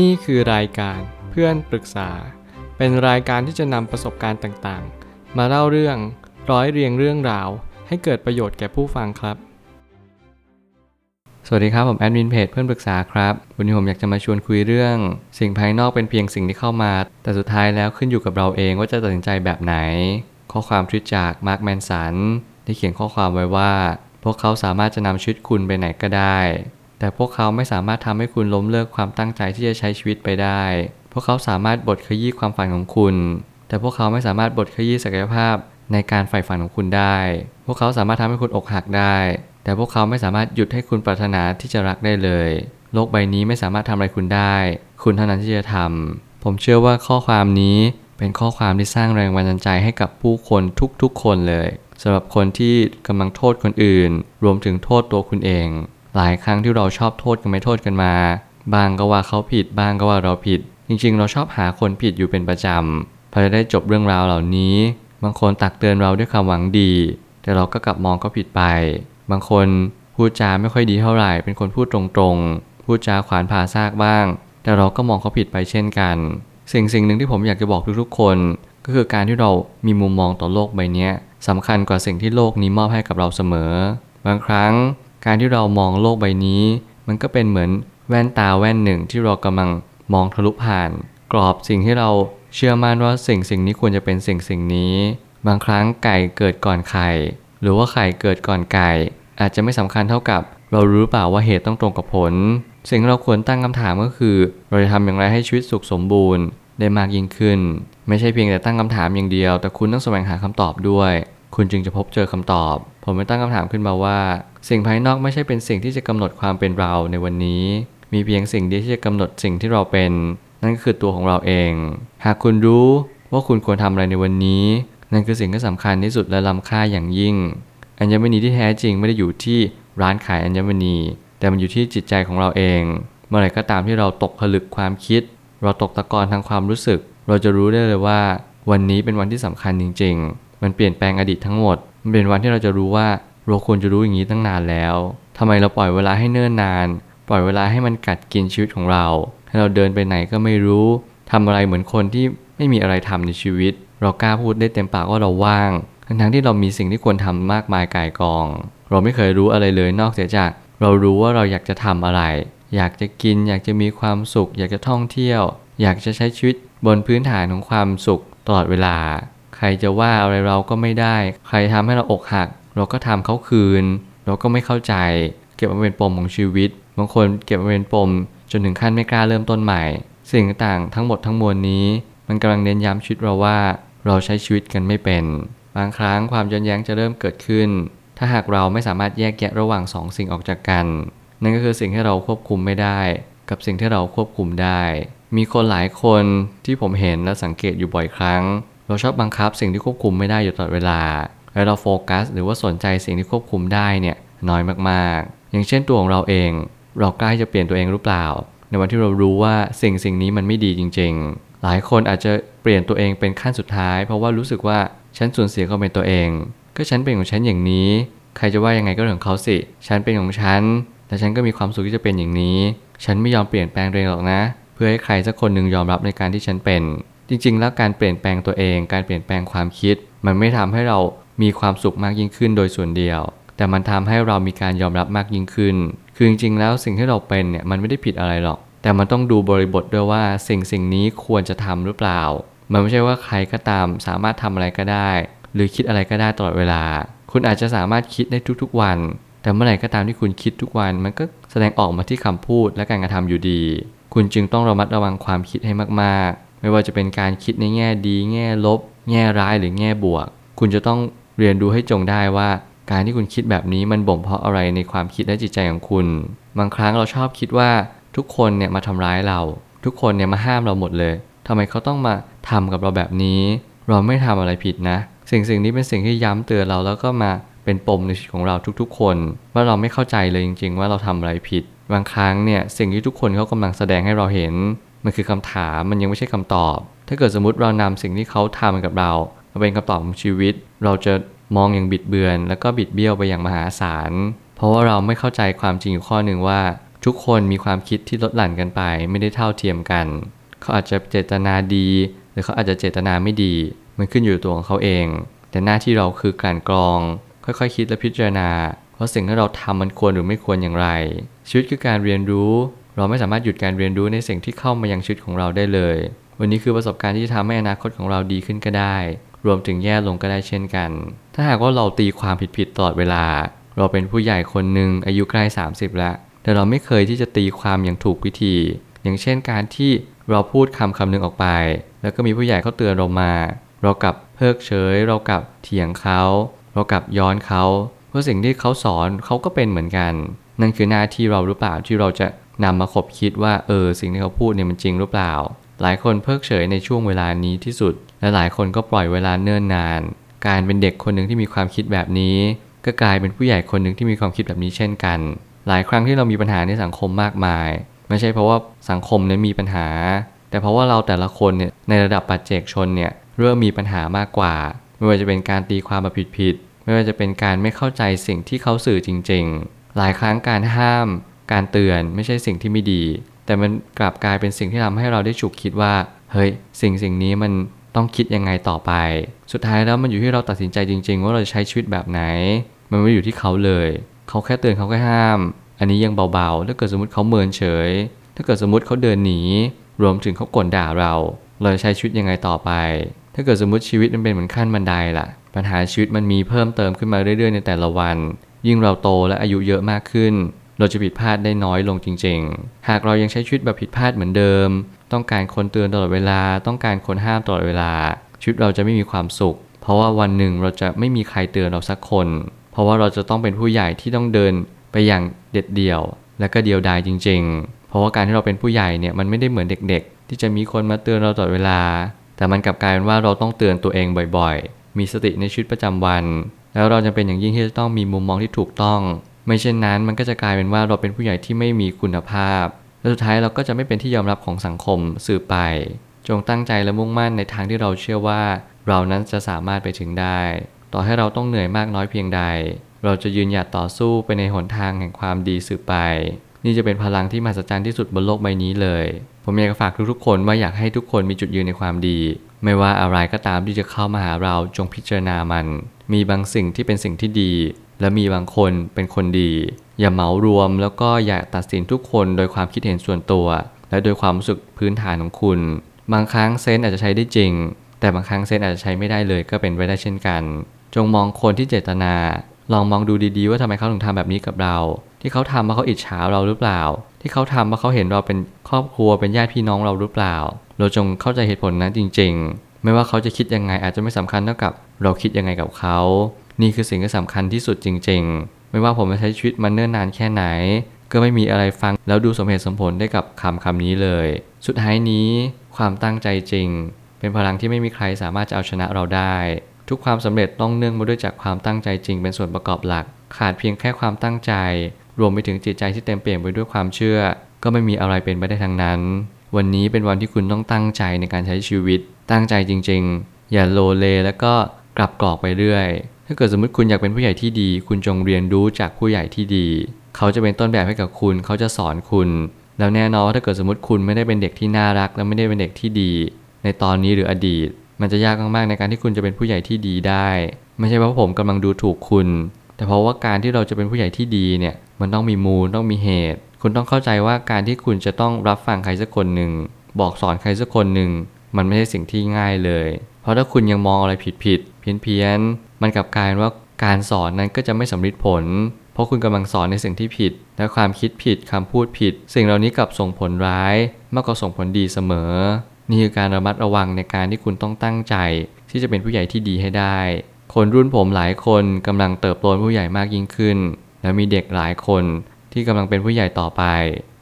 นี่คือรายการเพื่อนปรึกษา เป็นรายการที่จะนำประสบการณ์ต่างๆ มาเล่าเรื่องร้อยเรียงเรื่องราว ให้เกิดประโยชน์แก่ผู้ฟังครับ สวัสดีครับผมแอดมินเพจเพื่อนปรึกษาครับวันนี้ผมอยากจะมาชวนคุยเรื่อง สิ่งภายนอกเป็นเพียงสิ่งที่เข้ามา แต่สุดท้ายแล้วขึ้นอยู่กับเราเองว่าจะตัดสินใจแบบไหน ข้อความทวิตจากมาร์คแมนสันได้เขียนข้อความไว้ว่า พวกเขาสามารถจะนำชีวิตคุณไปไหนก็ได้ แต่พวกเขาไม่สามารถทำให้คุณล้มเลิกความตั้งใจที่จะใช้ชีวิตไปได้ พวกเขาสามารถบดขยี้ความฝันของคุณ แต่พวกเขาไม่สามารถบดขยี้ศักยภาพในการใฝ่ฝันของคุณได้ พวกเขาสามารถทำให้คุณอกหักได้ แต่พวกเขาไม่สามารถหยุดให้คุณปรารถนาที่จะรักได้เลย โลกใบนี้ไม่สามารถทำอะไรคุณได้ คุณเท่านั้นที่จะทำผมเชื่อว่าข้อความนี้เป็นข้อความที่สร้างแรงบันดาลใจให้กับผู้คนทุกๆคนเลยสำหรับคนที่กำลังโทษคนอื่น รวมถึงโทษตัวคุณเอง หลายครั้งที่เราชอบโทษกันไม่โทษกันมา บางก็ว่าเขาผิดบางก็ว่าเราผิด จริงๆ เราชอบหาคนผิดอยู่เป็นประจำพอจะได้จบเรื่องราวเหล่านี้ บางคนตักเตือนเราด้วยความหวังดี แต่เราก็กลับมองเขาผิดไป บางคนพูดจาไม่ค่อยดีเท่าไหร่ เป็นคนพูดตรงๆ พูดจาขวานผ่าซากบ้าง แต่เราก็มองเขาผิดไปเช่นกัน สิ่งสิ่งหนึ่งที่ผมอยากจะบอกทุกๆคน ก็คือการที่เรามีมุมมองต่อโลกใบนี้สำคัญกว่าสิ่งที่โลกนี้มอบให้กับเราเสมอ บางครั้ง การที่เรามองโลกใบนี้ มันก็เป็นเหมือนแว่นตาแว่นหนึ่งที่เรากำลังมองทะลุผ่าน กรอบสิ่งที่เราเชื่อมั่นว่าสิ่งสิ่งนี้ควรจะเป็นสิ่งสิ่งนี้ บางครั้งไก่เกิดก่อนไข่ หรือว่าไข่เกิดก่อนไก่ อาจจะไม่สำคัญเท่ากับ เรารู้เปล่าว่าเหตุต้องตรงกับผล สิ่งที่เราควรตั้งคำถามก็คือ เราจะทำอย่างไรให้ชีวิตสุขสมบูรณ์ได้มากยิ่งขึ้น ไม่ใช่เพียงแต่ตั้งคำถามอย่างเดียว แต่คุณต้องแสวงหาคำตอบด้วย คุณจึงจะพบเจอคำตอบ ผมไม่ตั้งคำถามขึ้นมาว่า สิ่งภายนอกไม่ใช่เป็นสิ่งที่จะกำหนดความเป็นเราในวันนี้ มีเพียงสิ่งเดียวที่จะกำหนดสิ่งที่เราเป็น นั่นก็คือตัวของเราเอง หากคุณรู้ว่าคุณควรทำอะไรในวันนี้ นั่นคือสิ่งที่สำคัญที่สุดและล้ำค่าอย่างยิ่ง อัญมณีที่แท้จริงไม่ได้อยู่ที่ร้านขายอัญมณี แต่มันอยู่ที่จิตใจของเราเอง เมื่อไหร่ก็ตามที่เราตกผลึกความคิด เราตกตะกอนทางความรู้สึก เราจะรู้ได้เลยว่า วันนี้เป็นวันที่สำคัญจริง ๆ มันเปลี่ยนแปลงอดีตทั้งหมด มันเป็นวันที่เราจะรู้ว่าเราควรจะรู้อย่างนี้ตั้งนานแล้วทำไมเราปล่อยเวลาให้เนิ่นนาน ปล่อยเวลาให้มันกัดกินชีวิตของเรา ให้เราเดินไปไหนก็ไม่รู้ทำอะไรเหมือนคนที่ไม่มีอะไรทำในชีวิต เรากล้าพูดได้เต็มปากว่าเราว่าง ทั้งๆที่เรามีสิ่งที่ควรทำมากมายก่ายกอง เราไม่เคยรู้อะไรเลยนอกเสียจาก เรารู้ว่าเราอยากจะทำอะไร อยากจะกิน อยากจะมีความสุข อยากจะท่องเที่ยว อยากจะใช้ชีวิตบนพื้นฐานของความสุขตลอดเวลา รจะว่าอะไรเราก็ไม่ได้ ใครทำให้เราอกหัก เราก็ทำเขาคืน เราก็ไม่เข้าใจ เก็บมาเป็นปมของชีวิต บางคนเก็บมาเป็นปม จนถึงขั้นไม่กล้าเริ่มต้นใหม่ สิ่งต่างทั้งหมดทั้งมวลนี้ มันกำลังเน้นย้ำชีวิตเราว่า เราใช้ชีวิตกันไม่เป็น บางครั้งความย้อนแย้งจะเริ่มเกิดขึ้น ถ้าหากเราไม่สามารถแยกแยะระหว่างสองสิ่งออกจากกัน นั่นก็คือสิ่งที่เราควบคุมไม่ได้ กับสิ่งที่เราควบคุมได้ มีคนหลายคนที่ผมเห็นและสังเกตอยู่บ่อยครั้ง เราชอบบังคับสิ่งที่ควบคุมไม่ได้อยู่ตลอดเวลา และเราโฟกัส หรือว่าสนใจสิ่งที่ควบคุมได้เนี่ยน้อยมากๆ อย่างเช่นตัวของเราเอง เรากล้าที่จะเปลี่ยนตัวเองหรือเปล่า ในวันที่เรารู้ว่าสิ่งสิ่งนี้มันไม่ดีจริง ๆ หลายคนอาจจะเปลี่ยนตัวเองเป็นขั้นสุดท้าย เพราะว่ารู้สึกว่าฉันสูญเสียความเป็นตัวเอง ก็ฉันเป็นของฉันอย่างนี้ ใครจะว่ายังไงก็เรื่องของเขาสิ ฉันเป็นของฉัน แต่ฉันก็มีความสุขที่จะเป็นอย่างนี้ ฉันไม่ยอมเปลี่ยนแปลงตัวเองหรอกนะ เพื่อให้ใครสักคนหนึ่งยอมรับในการที่ฉันเป็น จริง ๆ แล้วการเปลี่ยนแปลงตัวเอง การเปลี่ยนแปลงความคิด มันไม่ทำให้เรามีความสุขมากยิ่งขึ้นโดยส่วนเดียว แต่มันทำให้เรามีการยอมรับมากยิ่งขึ้น คือจริง ๆ แล้วสิ่งที่เราเป็นเนี่ยมันไม่ได้ผิดอะไรหรอก แต่มันต้องดูบริบทด้วยว่าสิ่งสิ่งนี้ควรจะทำหรือเปล่า มันไม่ใช่ว่าใครก็ตามสามารถทำอะไรก็ได้ หรือคิดอะไรก็ได้ตลอดเวลา คุณอาจจะสามารถคิดได้ทุกๆวัน แต่เมื่อไหร่ก็ตามที่คุณคิดทุกวันมันก็แสดงออกมาที่คำพูดและการกระทำอยู่ดี คุณจึงต้องระมัดระวังความคิดให้มาก ไม่ว่าจะเป็นการคิดในแง่ดี แง่ลบ แง่ร้ายหรือแง่บวก คุณจะต้องเรียนรู้ให้จงได้ว่า การที่คุณคิดแบบนี้มันบ่มเพาะอะไรในความคิดและจิตใจของคุณ บางครั้งเราชอบคิดว่าทุกคนเนี่ยมาทำร้ายเรา ทุกคนเนี่ยมาห้ามเราหมดเลยทำไมเขาต้องมาทำกับเราแบบนี้ เราไม่ทำอะไรผิดนะ สิ่งสิ่งนี้เป็นสิ่งที่ย้ำเตือนเราแล้วก็มาเป็นปมในชีวิตของเราทุกๆ คน ว่าเราไม่เข้าใจเลยจริง ๆ ว่าเราทำอะไรผิด บางครั้งเนี่ยสิ่งที่ทุกคนเขากำลังแสดงให้เราเห็น มันคือคำถามมันยังไม่ใช่คำตอบ ถ้าเกิดสมมติเรานำสิ่งที่เขาทำกับเรามาเป็นคำตอบของชีวิต เราจะมองอย่างบิดเบือน แล้วก็บิดเบี้ยวไปอย่างมหาศาล เพราะว่าเราไม่เข้าใจความจริงอยู่ข้อหนึ่งว่า ทุกคนมีความคิดที่ลดหลั่นกันไป ไม่ได้เท่าเทียมกัน เขาอาจจะเจตนาดี หรือเขาอาจจะเจตนาไม่ดี มันขึ้นอยู่ตัวของเขาเอง แต่หน้าที่เราคือกลั่นกรอง ค่อยๆคิดและพิจารณาเพราสิ่งที่เราทำมันควรหรือไม่ควรอย่างไร ชีวิตคือการเรียนรู้ เราไม่สามารถหยุดการเรียนรู้ในสิ่งที่เข้ามายังชีวิตของเราได้เลย วันนี้คือประสบการณ์ที่จะทำให้อนาคตของเราดีขึ้นก็ได้ รวมถึงแย่ลงก็ได้เช่นกัน ถ้าหากว่าเราตีความผิดๆตลอดเวลา เราเป็นผู้ใหญ่คนหนึ่งอายุใกล้ 30 แล้ว แต่เราไม่เคยที่จะตีความอย่างถูกวิธี อย่างเช่นการที่เราพูดคำคำหนึ่งออกไป แล้วก็มีผู้ใหญ่เขาเตือนเรามา เรากลับเพิกเฉย เรากลับเถียงเขา เรากลับย้อนเขา เพราะสิ่งที่เขาสอนเขาก็เป็นเหมือนกัน นั่นคือหน้าที่เราหรือเปล่าที่เราจะ นำมาคบคิดว่าเออสิ่งที่เขาพูดเนี่ยมันจริงหรือเปล่า หลายคนเพิกเฉยในช่วงเวลานี้ที่สุด และหลายคนก็ปล่อยเวลาเนิ่นนาน การเป็นเด็กคนหนึ่งที่มีความคิดแบบนี้ ก็กลายเป็นผู้ใหญ่คนหนึ่งที่มีความคิดแบบนี้เช่นกัน หลายครั้งที่เรามีปัญหาในสังคมมากมาย ไม่ใช่เพราะว่าสังคมนั้นมีปัญหา แต่เพราะว่าเราแต่ละคนเนี่ยในระดับปัจเจกชนเนี่ยเริ่มมีปัญหามากกว่า ไม่ว่าจะเป็นการตีความมาผิดๆไม่ว่าจะเป็นการไม่เข้าใจสิ่งที่เขาสื่อจริง ๆ หลายครั้งการห้าม การเตือนไม่ใช่สิ่งที่ไม่ดี แต่มันกลับกลายเป็นสิ่งที่ทำให้เราได้ฉุกคิดว่า เฮ้ย สิ่งสิ่งนี้มันต้องคิดยังไงต่อไป สุดท้ายแล้วมันอยู่ที่เราตัดสินใจจริง ๆ ว่าเราจะใช้ชีวิตแบบไหน มันไม่อยู่ที่เขาเลย เขาแค่เตือนเขาแค่ห้าม อันนี้ยังเบาๆ ถ้าเกิดสมมติเขาเมินเฉย ถ้าเกิดสมมติเขาเดินหนี รวมถึงเขากลด่าเรา เราจะใช้ชีวิตยังไงต่อไป ถ้าเกิดสมมติชีวิตมันเป็นเหมือนขั้นบันไดล่ะ ปัญหาชีวิตมันมีเพิ่มเติมขึ้นมาเรื่อยๆ ในแต่ละวัน ยิ่งเราโตและอายุเยอะมากขึ้น เราจะผิดพลาดได้น้อยลงจริง ๆ หากเรายังใช้ชีวิตแบบผิดพลาดเหมือนเดิม ต้องการคนเตือนตลอดเวลา ต้องการคนห้ามตลอดเวลา ชีวิตเราจะไม่มีความสุข เพราะว่าวันหนึ่งเราจะไม่มีใครเตือนเราสักคน เพราะว่าเราจะต้องเป็นผู้ใหญ่ที่ต้องเดินไปอย่างเด็ดเดี่ยว และก็เดียวดายจริง ๆ เพราะว่าการที่เราเป็นผู้ใหญ่เนี่ยมันไม่ได้เหมือนเด็ก ๆ ที่จะมีคนมาเตือนเราตลอดเวลา แต่มันกลับกลายเป็นว่าเราต้องเตือนตัวเองบ่อยๆ มีสติในชีวิตประจำวัน แล้วเราจะเป็นอย่างยิ่งที่จะต้องมีมุมมองที่ถูกต้อง ไม่เช่นนั้นมันก็จะกลายเป็นว่าเราเป็นผู้ใหญ่ที่ไม่มีคุณภาพ และสุดท้ายเราก็จะไม่เป็นที่ยอมรับของสังคมสืบไป จงตั้งใจและมุ่งมั่นในทางที่เราเชื่อว่า เรานั้นจะสามารถไปถึงได้ ต่อให้เราต้องเหนื่อยมากน้อยเพียงใด เราจะยืนหยัดต่อสู้ไปในหนทางแห่งความดีสืบไป นี่จะเป็นพลังที่มหัศจรรย์ที่สุดบนโลกใบนี้เลย ผมอยากจะฝากทุกๆคนว่าอยากให้ทุกคนมีจุดยืนในความดี ไม่ว่าอะไรก็ตามที่จะเข้ามาหาเราจงพิจารณามัน มีบางสิ่งที่เป็นสิ่งที่ดี และมีบางคนเป็นคนดี อย่าเหมารวมแล้วก็อย่าตัดสินทุกคนโดยความคิดเห็นส่วนตัว และโดยความรู้สึกพื้นฐานของคุณ บางครั้งเซนอาจจะใช้ได้จริง แต่บางครั้งเซนอาจจะใช้ไม่ได้เลยก็เป็นไปได้เช่นกัน จงมองคนที่เจตนา ลองมองดูดีๆ ว่าทำไมเขาถึงทำแบบนี้กับเรา ที่เขาทำเพราะเขาอิจฉาเราหรือเปล่า ที่เขาทำเพราะเขาเห็นเราเป็นครอบครัวเป็นญาติพี่น้องเราหรือเปล่า เราจงเข้าใจเหตุผลนั้นจริง ๆ ไม่ว่าเขาจะคิดยังไงอาจจะไม่สำคัญเท่ากับ เราคิดยังไงกับเขา นี่คือสิ่งที่สำคัญที่สุดจริง ๆ ไม่ว่าผมจะใช้ชีวิตมาเนิ่นนานแค่ไหน ก็ไม่มีอะไรฟังแล้วดูสมเหตุสมผลได้กับคำคำนี้เลย สุดท้ายนี้ ความตั้งใจจริง เป็นพลังที่ไม่มีใครสามารถจะเอาชนะเราได้ ทุกความสำเร็จต้องเนื่องมาด้วยจากความตั้งใจจริง เป็นส่วนประกอบหลัก ขาดเพียงแค่ความตั้งใจ รวมไปถึงจิตใจที่เต็มเปี่ยมไปด้วยความเชื่อ ก็ไม่มีอะไรเป็นไปได้ทั้งนั้น วันนี้เป็นวันที่คุณต้องตั้งใจในการใช้ชีวิต ตั้งใจจริง ๆ อย่าโลเลแล้วก็กลับกรอกไปเรื่อยาเกิดสมมติคุณอยากเป็นผู้ใหญ่ที่ดี คุณจงเรียนรู้จากผู้ใหญ่ที่ดี เขาจะเป็นต้นแบบให้กับคุณ เขาจะสอนคุณ แล้วแน่นอนว่าถ้าเกิดสมมติคุณไม่ได้เป็นเด็กที่น่ารัก และไม่ได้เป็นเด็กที่ดี ในตอนนี้หรืออดีต มันจะยากมากๆในการที่คุณจะเป็นผู้ใหญ่ที่ดีได้ ไม่ใช่เพราะผมกำลังดูถูกคุณ แต่เพราะว่าการที่เราจะเป็นผู้ใหญ่ที่ดีเนี่ยมันต้องมีมูลต้องมีเหตุ คุณต้องเข้าใจว่าการที่คุณจะต้องรับฟังใครสักคนหนึ่งบอกสอนใครสักคนหนึ่ง มันไม่ใช่สิ่งที่ง่ายเลย เพราะถ้าคุณยังมองอะไรผิดผิดเพี้ยนเพียนมันกลับกลายว่าการสอนนั้นก็จะไม่สำเร็จผล เพราะคุณกำลังสอนในสิ่งที่ผิด และความคิดผิดคำพูดผิด สิ่งเหล่านี้กลับส่งผลร้าย มากกว่าส่งผลดีเสมอ นี่คือการระมัดระวังในการที่คุณต้องตั้งใจ ที่จะเป็นผู้ใหญ่ที่ดีให้ได้ คนรุ่นผมหลายคนกำลังเติบโตเป็นผู้ใหญ่มากยิ่งขึ้น และมีเด็กหลายคนที่กำลังเป็นผู้ใหญ่ต่อไป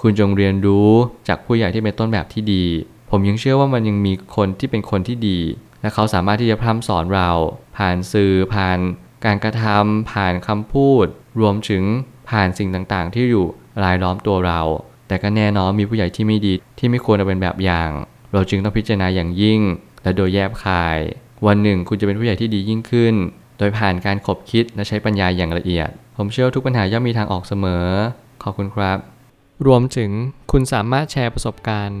คุณจงเรียนรู้จากผู้ใหญ่ที่เป็นต้นแบบที่ดี ผมยังเชื่อว่ามันยังมีคนที่เป็นคนที่ดีและเขาสามารถที่จะพร่ำสอนเรา ผ่านสื่อผ่านการกระทำผ่านคำพูด รวมถึงผ่านสิ่งต่างๆ ที่อยู่รายล้อมตัวเรา แต่ก็แน่นอนมีผู้ใหญ่ที่ไม่ดีที่ไม่ควรจะเป็นแบบอย่าง เราจึงต้องพิจารณาอย่างยิ่ง และโดยแยบคาย วันหนึ่งคุณจะเป็นผู้ใหญ่ที่ดียิ่งขึ้น โดยผ่านการขบคิดและใช้ปัญญาอย่างละเอียด ผมเชื่อทุกปัญหาย่อมมีทางออกเสมอ ขอบคุณครับ รวมถึงคุณสามารถแชร์ประสบการณ์